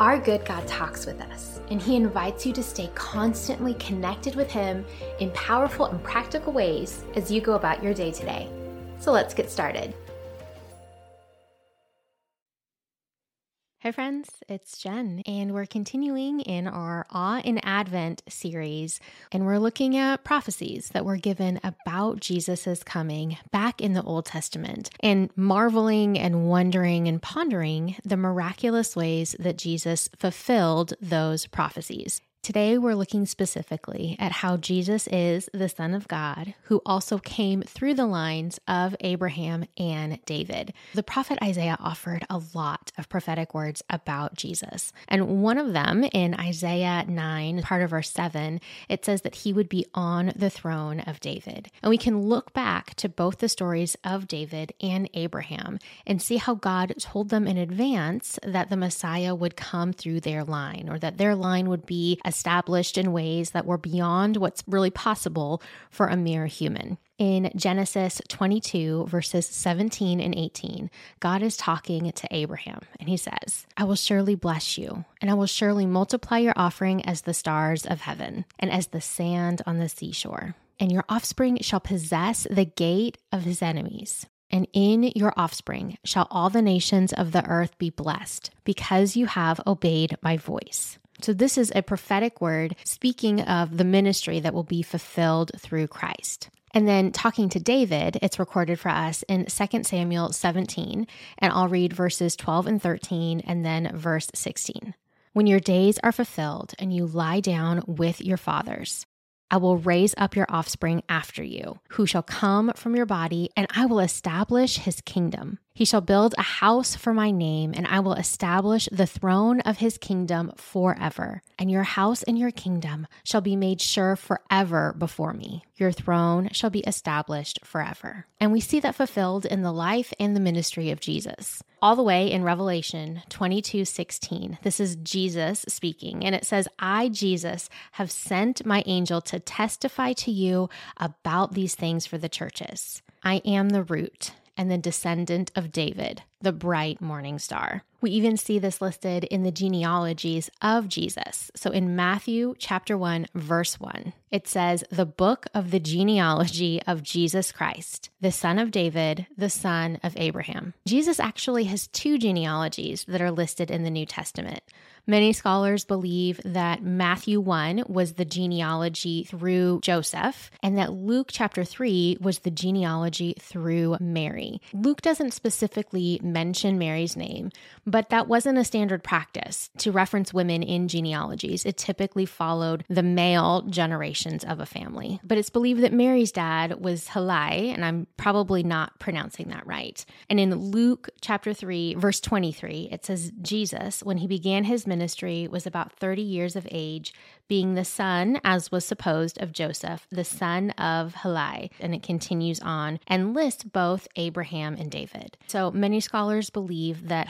Our good God talks with us, and He invites you to stay constantly connected with Him in powerful and practical ways as you go about your day today. So let's get started. Hi, friends, it's Jen, and we're continuing in our Awe in Advent series, and we're looking at prophecies that were given about Jesus' coming back in the Old Testament, and marveling and wondering and pondering the miraculous ways that Jesus fulfilled those prophecies. Today, we're looking specifically at how Jesus is the Son of God who also came through the lines of Abraham and David. The prophet Isaiah offered a lot of prophetic words about Jesus. And one of them in Isaiah 9, part of verse 7, it says that he would be on the throne of David. And we can look back to both the stories of David and Abraham and see how God told them in advance that the Messiah would come through their line or that their line would be established in ways that were beyond what's really possible for a mere human. In Genesis 22, verses 17 and 18, God is talking to Abraham and he says, I will surely bless you, and I will surely multiply your offering as the stars of heaven and as the sand on the seashore. And your offspring shall possess the gate of his enemies. And in your offspring shall all the nations of the earth be blessed, because you have obeyed my voice. So, this is a prophetic word speaking of the ministry that will be fulfilled through Christ. And then talking to David, it's recorded for us in 2 Samuel 17, and I'll read verses 12 and 13 and then verse 16. When your days are fulfilled and you lie down with your fathers, I will raise up your offspring after you, who shall come from your body, and I will establish his kingdom. He shall build a house for my name, and I will establish the throne of his kingdom forever. And your house and your kingdom shall be made sure forever before me. Your throne shall be established forever. And we see that fulfilled in the life and the ministry of Jesus. All the way in Revelation 22 16. This is Jesus speaking, and it says, I, Jesus, have sent my angel to testify to you about these things for the churches. I am the root and the descendant of David, the bright morning star. We even see this listed in the genealogies of Jesus. So in Matthew chapter 1 verse 1, it says the book of the genealogy of Jesus Christ, the son of David, the son of Abraham. Jesus actually has two genealogies that are listed in the New Testament. Many scholars believe that Matthew 1 was the genealogy through Joseph and that Luke chapter 3 was the genealogy through Mary. Luke doesn't specifically mention Mary's name, but that wasn't a standard practice to reference women in genealogies. It typically followed the male generations of a family. But it's believed that Mary's dad was Heli, and I'm probably not pronouncing that right. And in Luke chapter 3, verse 23, it says, Jesus, when he began his ministry was about 30 years of age, being the son, as was supposed, of Joseph, the son of Heli. And it continues on and lists both Abraham and David. So many scholars believe that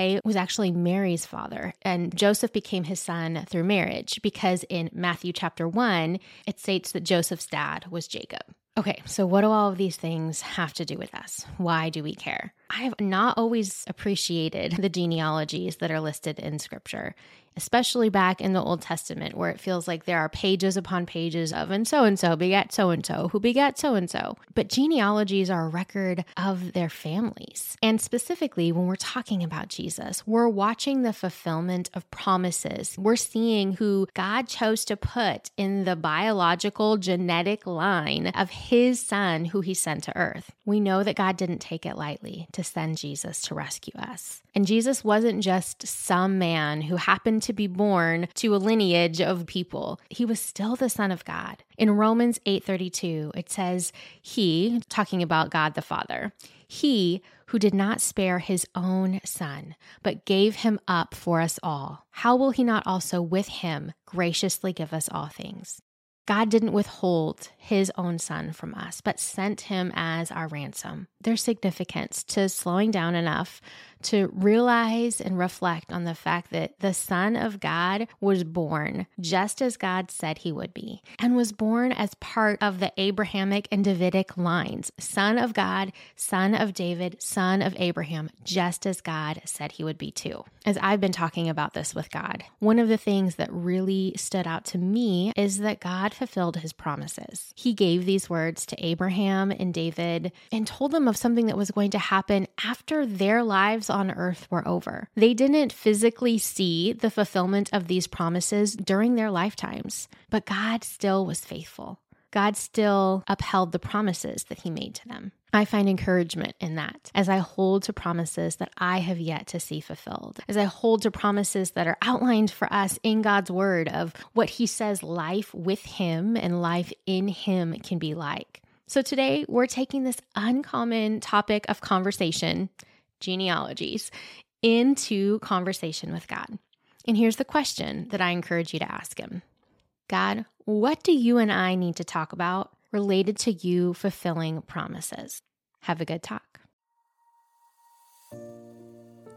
Heli was actually Mary's father, and Joseph became his son through marriage because in Matthew chapter 1, it states that Joseph's dad was Jacob. Okay, so what do all of these things have to do with us? Why do we care? I have not always appreciated the genealogies that are listed in scripture especially back in the Old Testament, where it feels like there are pages upon pages of and so and so begat so and so, who begat so and so. But genealogies are a record of their families. And specifically, when we're talking about Jesus, we're watching the fulfillment of promises. We're seeing who God chose to put in the biological genetic line of his son who he sent to earth. We know that God didn't take it lightly to send Jesus to rescue us. And Jesus wasn't just some man who happened to be born to a lineage of people. He was still the son of God. In Romans 8:32, it says, "He, talking about God the Father, he who did not spare his own son, but gave him up for us all, how will he not also with him graciously give us all things? God didn't withhold his own son from us, but sent him as our ransom. There's significance to slowing down enough to realize and reflect on the fact that the Son of God was born just as God said he would be, and was born as part of the Abrahamic and Davidic lines Son of God, Son of David, Son of Abraham, just as God said he would be too. As I've been talking about this with God, one of the things that really stood out to me is that God fulfilled his promises. He gave these words to Abraham and David and told them of something that was going to happen after their lives on earth were over. They didn't physically see the fulfillment of these promises during their lifetimes, but God still was faithful. God still upheld the promises that He made to them. I find encouragement in that as I hold to promises that I have yet to see fulfilled, as I hold to promises that are outlined for us in God's word of what He says life with Him and life in Him can be like. So today we're taking this uncommon topic of conversation genealogies into conversation with God. And here's the question that I encourage you to ask Him God, what do you and I need to talk about related to you fulfilling promises? Have a good talk.